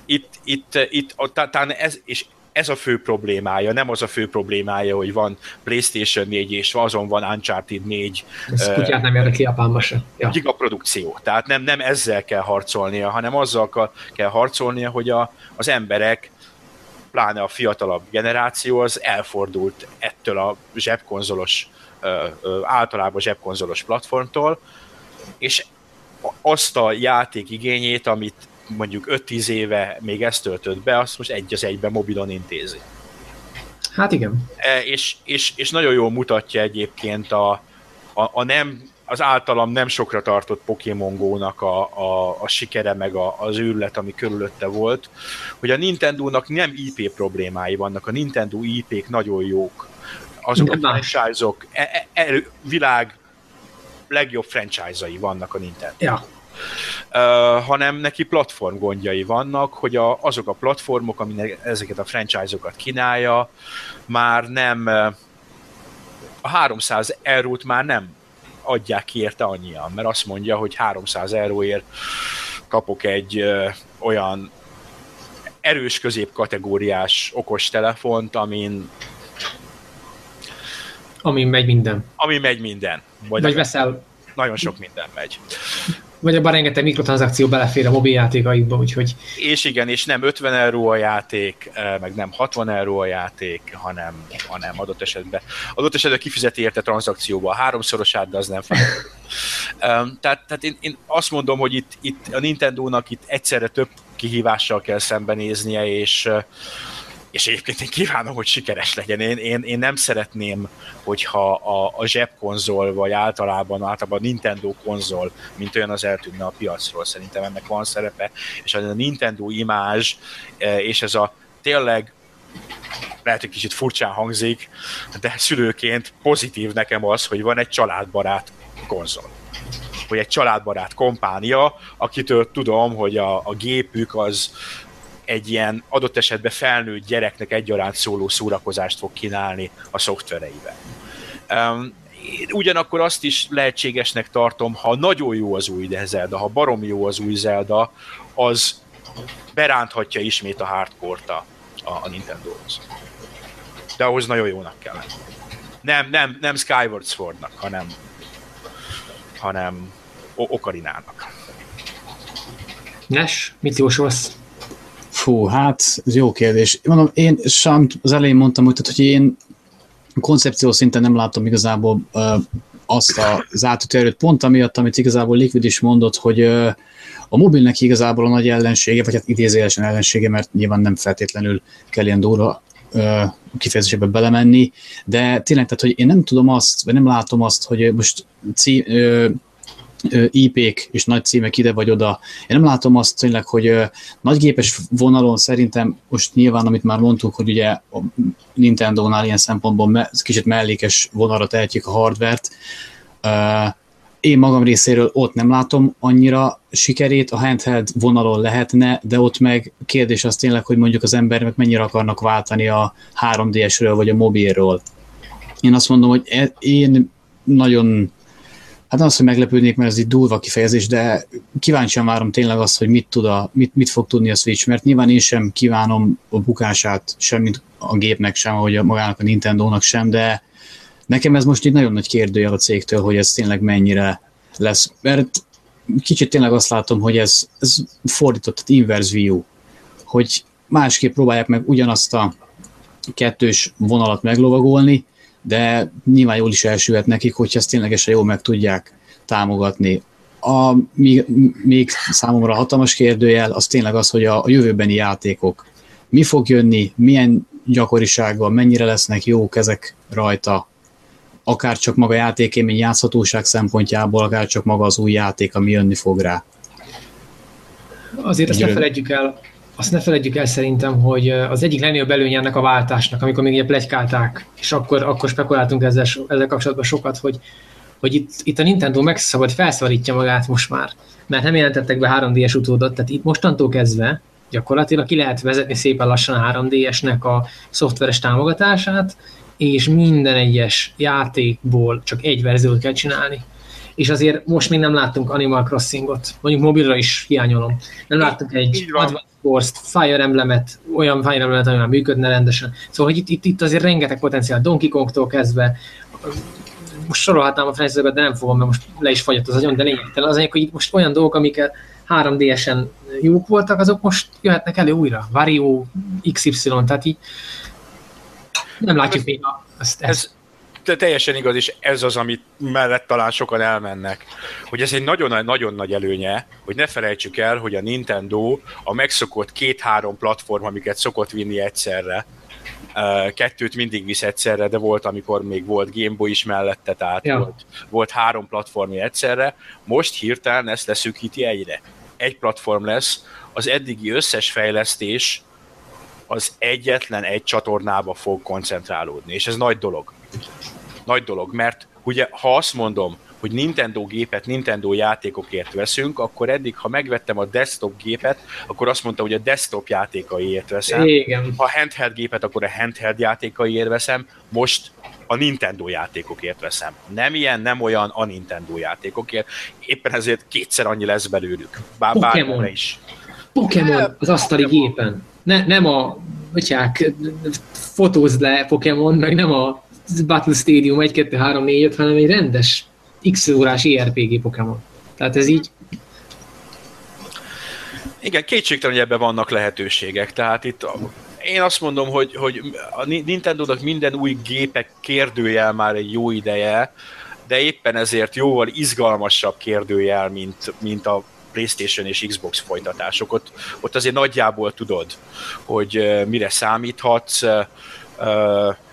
itt, itt, itt talán ez, és ez a fő problémája, nem az a fő problémája, hogy van PlayStation 4 és azon van Uncharted 4.
Ez uh, kutyát nem érdekli Japánba se.
Ja. Gigaprodukció. Tehát nem, nem ezzel kell harcolnia, hanem azzal kell harcolnia, hogy a, az emberek pláne a fiatalabb generáció az elfordult ettől a zsebkonzolos, általában zsebkonzolos platformtól, és azt a játék igényét, amit mondjuk 5-10 éve még ezt töltött be, azt most egy az egyben mobilon intézi.
Hát igen.
E, és, és, és nagyon jól mutatja egyébként a, a, a nem, az általam nem sokra tartott Pokémon Go-nak a, a, a sikere, meg a, az őrület, ami körülötte volt, hogy a Nintendo-nak nem IP problémái vannak, a Nintendo IP-k nagyon jók. Azok a franchise-ok, e, e, e, világ legjobb franchise-ai vannak a Nintendo.
Ja.
Uh, hanem neki platform gondjai vannak, hogy a, azok a platformok, aminek ezeket a franchise-okat kínálja, már nem a 300 eurót már nem adják ki érte annyian, mert azt mondja, hogy 300 euróért kapok egy ö, olyan erős középkategóriás okos telefont, amin
Amin megy minden.
Amin megy minden.
Vagy, Vagy veszel...
Nagyon sok minden megy.
Vagy abban rengeteg mikrotranszakció belefér a mobiljátékaikba, úgyhogy...
És igen, és nem 50 euró a játék, eh, meg nem 60 euró a játék, hanem, hanem adott esetben. Adott esetben kifizeti érte tranzakcióba a háromszorosát, de az nem fel. [LAUGHS] tehát, tehát én, én, azt mondom, hogy itt, itt a Nintendo-nak itt egyszerre több kihívással kell szembenéznie, és eh, és egyébként én kívánom, hogy sikeres legyen. Én, én, én nem szeretném, hogyha a, a zsebkonzol, vagy általában, általában a Nintendo konzol, mint olyan az eltűnne a piacról. Szerintem ennek van szerepe, és a Nintendo imázs, e, és ez a tényleg lehet, hogy kicsit furcsán hangzik, de szülőként pozitív nekem az, hogy van egy családbarát konzol hogy egy családbarát kompánia, akitől tudom, hogy a, a gépük az, egy ilyen adott esetben felnőtt gyereknek egyaránt szóló szórakozást fog kínálni a szoftvereivel. Um, ugyanakkor azt is lehetségesnek tartom, ha nagyon jó az új Zelda, ha barom jó az új Zelda, az beránthatja ismét a hardcore-t a, a Nintendo-hoz. De ahhoz nagyon jónak kell Nem, nem, nem Skyward Swordnak, hanem, hanem Okarinának.
Nes, mit jósolsz?
Fú, hát ez jó kérdés. Mondom, én sem az elején mondtam, hogy, tehát, hogy én koncepció szinten nem látom igazából uh, azt az átütő pont amiatt, amit igazából Liquid is mondott, hogy a mobilnek igazából a nagy ellensége, vagy hát idézélesen ellensége, mert nyilván nem feltétlenül kell ilyen durva kifejezésébe belemenni, de tényleg, tehát, hogy én nem tudom azt, vagy nem látom azt, hogy most cí, IP-k és nagy címek ide vagy oda. Én nem látom azt tényleg, hogy nagygépes vonalon szerintem most nyilván, amit már mondtuk, hogy ugye a Nintendo-nál ilyen szempontból me, kicsit mellékes vonalra tehetjük a hardvert. Én magam részéről ott nem látom annyira sikerét, a handheld vonalon lehetne, de ott meg kérdés az tényleg, hogy mondjuk az emberek mennyire akarnak váltani a 3DS-ről vagy a mobilról. Én azt mondom, hogy e, én nagyon Hát az, hogy meglepődnék, mert ez egy durva kifejezés, de kíváncsian várom tényleg azt, hogy mit, tud a, mit, mit fog tudni a Switch, mert nyilván én sem kívánom a bukását, semmit a gépnek sem, ahogy a magának a Nintendo-nak sem, de nekem ez most egy nagyon nagy kérdőjel a cégtől, hogy ez tényleg mennyire lesz. Mert kicsit tényleg azt látom, hogy ez, ez fordított, tehát inverse view, hogy másképp próbálják meg ugyanazt a kettős vonalat meglovagolni, de nyilván jól is elsülhet nekik, hogyha ezt ténylegesen jól meg tudják támogatni. A, még, még számomra hatalmas kérdőjel az tényleg az, hogy a, a jövőbeni játékok mi fog jönni, milyen gyakorisággal, mennyire lesznek jók ezek rajta, akár csak maga játékémény játszhatóság szempontjából, akár csak maga az új játék, ami jönni fog rá.
Azért ezt ne felejtjük el, azt ne felejtjük el szerintem, hogy az egyik legnagyobb előnye ennek a váltásnak, amikor még ugye plegykálták, és akkor, akkor spekuláltunk ezzel, ezzel kapcsolatban sokat, hogy, hogy itt, itt a Nintendo megszabad, felszabadítja magát most már, mert nem jelentettek be 3D-es utódot, tehát itt mostantól kezdve gyakorlatilag ki lehet vezetni szépen lassan a 3D-esnek a szoftveres támogatását, és minden egyes játékból csak egy verziót kell csinálni. És azért most még nem láttunk Animal Crossingot, mondjuk mobilra is hiányolom. Nem láttunk egy Advanced Force-t, Fire Emblemet, olyan Fire Emblemet, ami már működne rendesen. Szóval hogy itt, itt, itt azért rengeteg potenciál, Donkey Kongtól kezdve, most sorolhatnám a franchise de nem fogom, mert most le is fagyott az agyon, de lényegtelen. Az hogy itt most olyan dolgok, amiket 3DS-en jók voltak, azok most jöhetnek elő újra. Vario, XY, tehát így nem látjuk még a,
ezt, ezt te, teljesen igaz, és ez az, amit mellett talán sokan elmennek. Hogy ez egy nagyon-nagyon nagy előnye, hogy ne felejtsük el, hogy a Nintendo a megszokott két-három platform, amiket szokott vinni egyszerre, kettőt mindig visz egyszerre, de volt, amikor még volt Game Boy is mellette, tehát ja. volt, volt három platformja egyszerre. Most hirtelen ezt leszűkíti egyre. Egy platform lesz, az eddigi összes fejlesztés az egyetlen egy csatornába fog koncentrálódni, és ez nagy dolog nagy dolog, mert ugye ha azt mondom, hogy Nintendo gépet Nintendo játékokért veszünk, akkor eddig, ha megvettem a desktop gépet, akkor azt mondta, hogy a desktop játékaiért veszem.
Igen.
Ha handheld gépet, akkor a handheld játékaiért veszem. Most a Nintendo játékokért veszem. Nem ilyen, nem olyan a Nintendo játékokért. Éppen ezért kétszer annyi lesz belőlük. Bár
Pokémon. is. Pokémon az asztali gépen. Ne, nem a, bocsák, fotózd le Pokémon, meg nem a Battle Stadium 1, 2, 3, 4, 5, hanem egy rendes X órás ERPG Pokémon. Tehát ez így...
Igen, kétségtelen, hogy ebben vannak lehetőségek. Tehát itt én azt mondom, hogy, hogy a Nintendo-nak minden új gépek kérdőjel már egy jó ideje, de éppen ezért jóval izgalmasabb kérdőjel, mint, mint a PlayStation és Xbox folytatások. Ott, ott azért nagyjából tudod, hogy mire számíthatsz,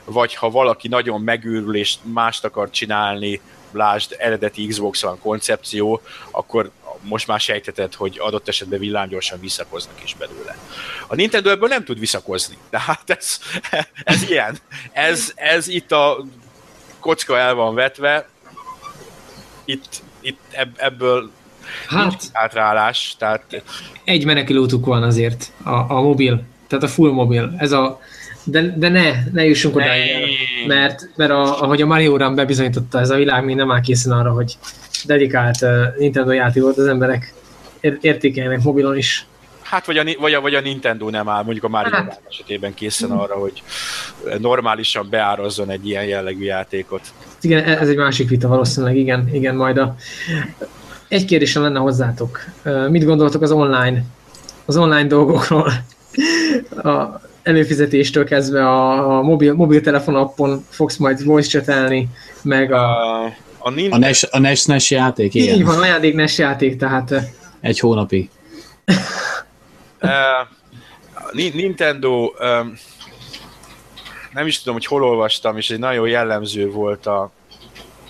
vagy ha valaki nagyon megőrül és mást akar csinálni, lásd eredeti Xbox van koncepció, akkor most már sejteted, hogy adott esetben villámgyorsan visszakoznak is belőle. A Nintendo ebből nem tud visszakozni. Tehát ez, ez ilyen. Ez, ez itt a kocka el van vetve, itt, itt ebből hát, átrálás. Tehát...
Egy menekülőtuk van azért, a, a mobil, tehát a full mobil. Ez a de, de ne, ne jussunk oda, mert, mert a, ahogy a Mario Run bebizonyította, ez a világ még nem áll készen arra, hogy dedikált uh, Nintendo játékot az emberek értékelnek mobilon is.
Hát vagy a, vagy, a, vagy a Nintendo nem áll, mondjuk a Mario hát. Run esetében készen arra, hogy normálisan beárazzon egy ilyen jellegű játékot.
Igen, ez egy másik vita valószínűleg, igen, igen, majd a... Egy kérdésem lenne hozzátok. Mit gondoltok az online, az online dolgokról? A, előfizetéstől kezdve a, a mobil, mobiltelefon appon fogsz majd voice chatelni, meg a...
A, Nintendo... a, NES, a NES, NES játék, igen.
Így van, ajándék NES játék, tehát...
Egy hónapig. [LAUGHS]
uh, Nintendo, um, nem is tudom, hogy hol olvastam, és egy nagyon jellemző volt a,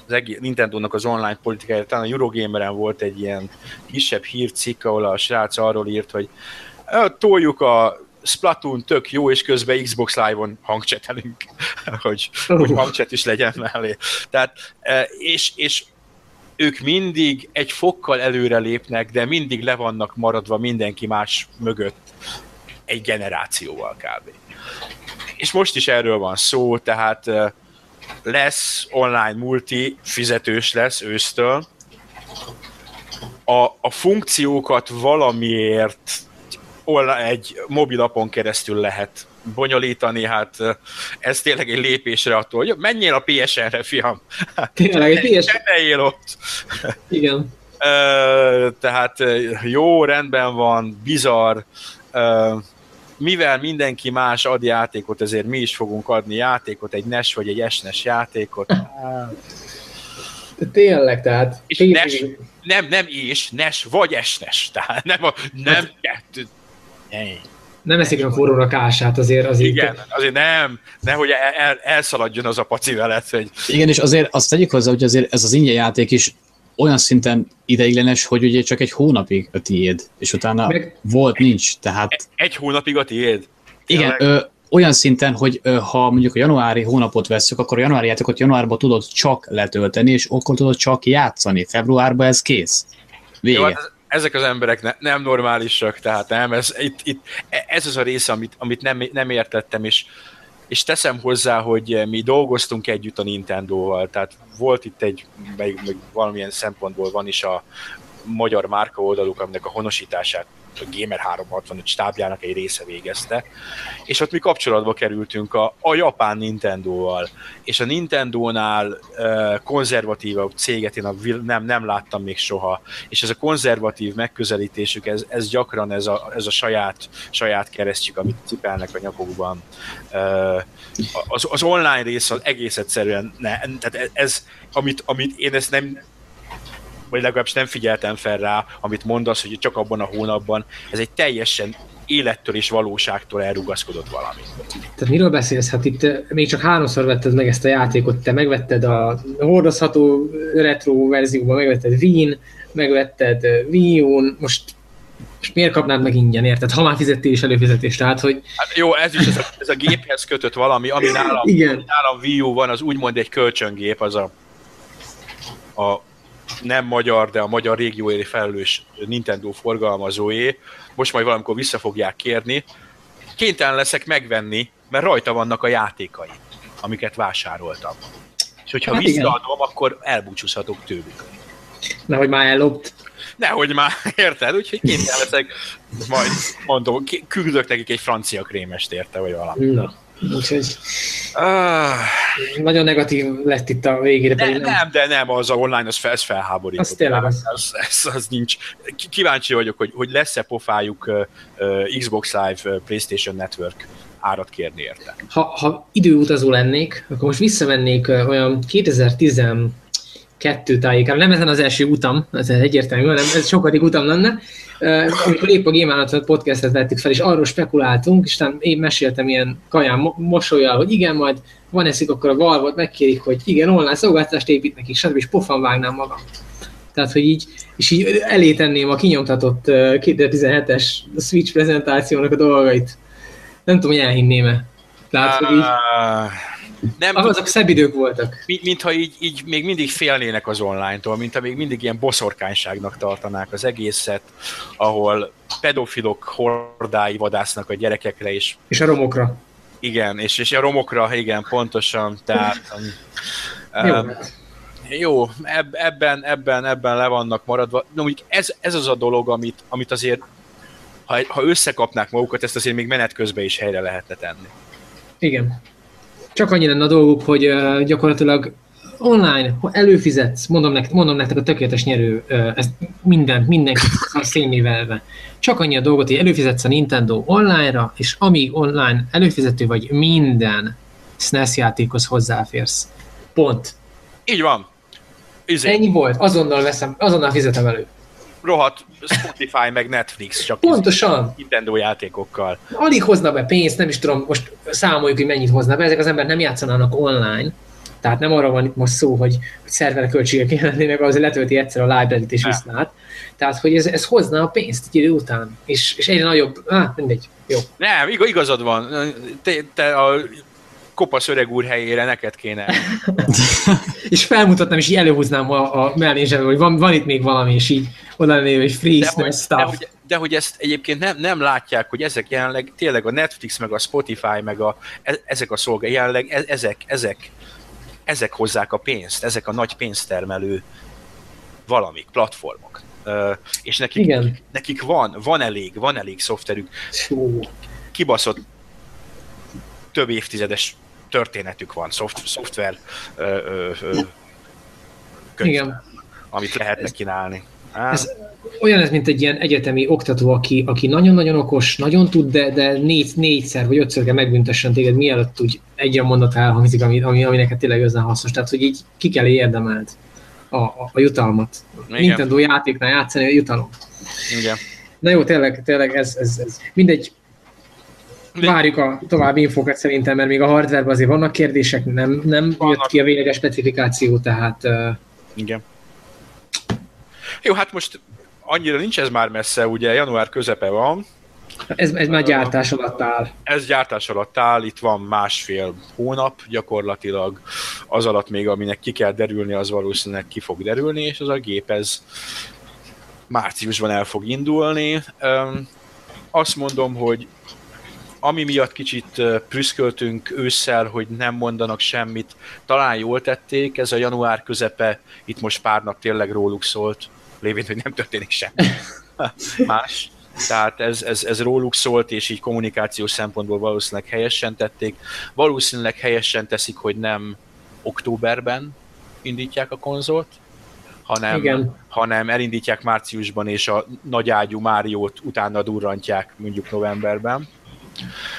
az egész Nintendo-nak az online politikája, talán a Eurogameren volt egy ilyen kisebb hírcikk, ahol a srác arról írt, hogy toljuk a Splatoon tök jó, és közben Xbox Live-on hangcsetelünk, [LAUGHS] hogy, hogy hangcset is legyen mellé. Tehát, és, és ők mindig egy fokkal előre lépnek, de mindig le vannak maradva mindenki más mögött egy generációval kb. És most is erről van szó, tehát lesz online multi, fizetős lesz ősztől. A, a funkciókat valamiért egy mobilapon keresztül lehet bonyolítani, hát ez tényleg egy lépésre attól, hogy menjél a PSN-re, fiam.
Tényleg, egy PSN.
ott.
Igen. [LAUGHS]
Tehát jó, rendben van, bizarr, mivel mindenki más ad játékot, ezért mi is fogunk adni játékot, egy NES vagy egy SNES játékot.
De [LAUGHS] tényleg, tehát...
És NES, nem, nem és, NES vagy SNES, tehát nem a, nem, hát, kettő,
nem eszik a forróra kását azért. azért
Igen, azért nem, nehogy el, el, elszaladjon az a paci veled, hogy...
Igen, és azért azt tegyük hozzá, hogy azért ez az ingyen játék is olyan szinten ideiglenes, hogy ugye csak egy hónapig a tiéd, és utána Meg... volt, nincs, tehát...
Egy hónapig a tiéd?
Igen, ö, olyan szinten, hogy ö, ha mondjuk a januári hónapot veszük, akkor a januári játékot januárban tudod csak letölteni, és akkor tudod csak játszani. Februárban ez kész. Vége. Jó, hát
ezek az emberek ne, nem normálisak, tehát nem, ez, itt, itt, ez az a része, amit, amit nem, nem értettem, és, és teszem hozzá, hogy mi dolgoztunk együtt a Nintendo-val, tehát volt itt egy, meg, meg valamilyen szempontból van is a magyar márka oldaluk, aminek a honosítását a Gamer 365 stábjának egy része végezte, és ott mi kapcsolatba kerültünk a, a japán Nintendo-val, és a Nintendo-nál uh, konzervatívabb céget én a, nem, nem láttam még soha, és ez a konzervatív megközelítésük, ez, ez gyakran ez a, ez a saját, saját keresztjük, amit cipelnek a nyakukban. Uh, az, az online rész az egész egyszerűen, ne, tehát ez, amit, amit én ezt nem vagy legalábbis nem figyeltem fel rá, amit mondasz, hogy csak abban a hónapban, ez egy teljesen élettől és valóságtól elrugaszkodott valami.
Tehát miről beszélsz? Hát itt eh, még csak háromszor vetted meg ezt a játékot, te megvetted a hordozható retro verzióban, megvetted Wien, megvetted eh, Wii U-n, most és miért kapnád meg ingyen, érted? Ha már fizettél is előfizetést, tehát hogy...
Hát jó, ez is ez a, ez a géphez kötött valami, ami nálam, Igen. nálam Wii U van, az úgymond egy kölcsöngép, az a, a nem magyar, de a magyar régióért felelős Nintendo forgalmazóé, most majd valamikor vissza fogják kérni, kénytelen leszek megvenni, mert rajta vannak a játékai, amiket vásároltam. És hogyha hát visszaadom, igen. akkor elbúcsúzhatok tőlük.
Nehogy már ellopd.
Nehogy már, [LAUGHS] érted? Úgyhogy kénytelen leszek, majd mondom, küldök nekik egy francia krémest érte, vagy valami.
Na. Úgyhogy ah. nagyon negatív lett itt a végére.
Ne, nem, nem, de nem, az a online, az fel, felháborító.
Az tényleg az.
Az, az, az nincs. Kíváncsi vagyok, hogy, hogy lesz-e pofájuk uh, uh, Xbox Live, uh, PlayStation Network árat kérni érte.
Ha, ha időutazó lennék, akkor most visszamennék olyan 2010 kettő tájékán. Nem ezen az első utam, ez egyértelmű, hanem ez sokadik utam lenne, amikor épp a Game podcastet vettük fel, és arról spekuláltunk, és talán én meséltem ilyen kaján mosolyal, hogy igen, majd van eszik, akkor a Valvot megkérik, hogy igen, online szolgáltást épít nekik, stb. és pofan vágnám magam. Tehát, hogy így, és így elé tenném a kinyomtatott 2017-es Switch prezentációnak a dolgait. Nem tudom, hogy elhinném-e. Tehát, hogy így... Nem, ah, azok szebb idők voltak.
Mint, mintha így, így még mindig félnének az online-tól, mintha még mindig ilyen boszorkányságnak tartanák az egészet, ahol pedofilok hordái vadásznak a gyerekekre is.
És a romokra.
Igen, és, és a romokra, igen, pontosan, tehát...
jó, um,
jó eb, ebben, ebben, ebben le vannak maradva. No, ez, ez az a dolog, amit, amit azért, ha, ha összekapnák magukat, ezt azért még menet közben is helyre lehetne tenni.
Igen csak annyi lenne a dolguk, hogy uh, gyakorlatilag online előfizetsz, mondom nektek, mondom nektek a tökéletes nyerő, uh, ezt minden, mindenki a szénnévelve. Csak annyi a dolgot, hogy előfizetsz a Nintendo online-ra, és amíg online előfizető vagy, minden SNES játékhoz hozzáférsz. Pont.
Így van. Izé,
Ennyi volt, azonnal veszem, azonnal fizetem elő.
Rohadt Spotify meg Netflix, csak
Pontosan.
Nintendo játékokkal.
Alig hozna be pénzt, nem is tudom, most számoljuk, hogy mennyit hozna be, ezek az emberek nem játszanának online, tehát nem arra van itt most szó, hogy, hogy szerver költségek jelennének, azért letölti egyszer a library-t és viszlát. Tehát, hogy ez, ez hozná a pénzt egy idő után, és, és egyre nagyobb, á, mindegy, jó.
Nem, igaz, igazad van. Te, te a kopasz öreg úr helyére neked kéne. [LAUGHS]
És felmutatnám, és így előhúznám a, a mellé zsebbe, hogy van, van itt még valami, és így oda lenné, hogy free
De hogy, de,
stuff.
hogy, de hogy ezt egyébként nem, nem látják, hogy ezek jelenleg tényleg a Netflix, meg a Spotify, meg a, e- ezek a szolgálók jelenleg e- ezek, ezek, ezek hozzák a pénzt, ezek a nagy pénztermelő valamik, platformok. Ö, és nekik,
Igen.
nekik van, van elég, van elég szoftverük,
Hú,
kibaszott több évtizedes történetük van, szoft, szoftver ö, ö, ö, könyv,
Igen.
amit lehetne kínálni. Á,
Ez olyan ez, mint egy ilyen egyetemi oktató, aki, aki nagyon-nagyon okos, nagyon tud, de, de négy, négyszer vagy ötször kell megbüntessen téged, mielőtt úgy egy olyan mondat elhangzik, ami, ami, ami neked tényleg igazán hasznos. Tehát, hogy így ki kell érdemeld a, a, a jutalmat.
Igen.
Nintendo játéknál játszani a jutalom.
igen.
Na jó, tényleg, tényleg ez, ez, ez. mindegy, várjuk a további infokat szerintem, mert még a hardware azért vannak kérdések, nem, nem
Vannak.
jött ki a végleges specifikáció, tehát uh,
Igen. Jó, hát most annyira nincs ez már messze, ugye január közepe van,
ez, ez már gyártás alatt áll.
ez gyártás alatt áll, itt van másfél hónap gyakorlatilag, az alatt még aminek ki kell derülni, az valószínűleg ki fog derülni, és az a gép ez márciusban el fog indulni. Azt mondom, hogy ami miatt kicsit prüszköltünk ősszel, hogy nem mondanak semmit, talán jól tették, ez a január közepe, itt most pár nap tényleg róluk szólt, lévén, hogy nem történik semmi [LAUGHS] más. Tehát ez, ez, ez róluk szólt, és így kommunikációs szempontból valószínűleg helyesen tették. Valószínűleg helyesen teszik, hogy nem októberben indítják a konzolt, hanem,
Igen.
hanem elindítják márciusban, és a nagyágyú Máriót utána durrantják mondjuk novemberben.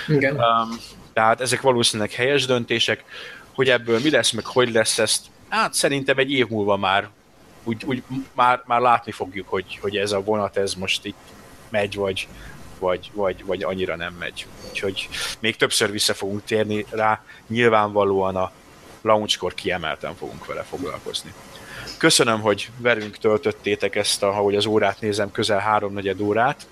Igen.
Um, tehát ezek valószínűleg helyes döntések, hogy ebből mi lesz, meg hogy lesz ezt, hát szerintem egy év múlva már úgy, úgy már, már látni fogjuk, hogy, hogy ez a vonat ez most itt megy, vagy, vagy, vagy, vagy annyira nem megy. Úgyhogy még többször vissza fogunk térni rá, nyilvánvalóan a launchkor kiemelten fogunk vele foglalkozni. Köszönöm, hogy velünk töltöttétek ezt, a, ahogy az órát nézem, közel háromnegyed órát.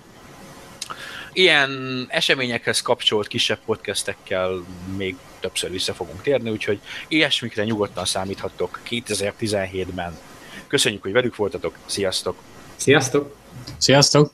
Ilyen eseményekhez kapcsolt kisebb podcastekkel még többször vissza fogunk térni, úgyhogy ilyesmikre nyugodtan számíthattok 2017-ben. Köszönjük, hogy velük voltatok, sziasztok!
Sziasztok!
Sziasztok!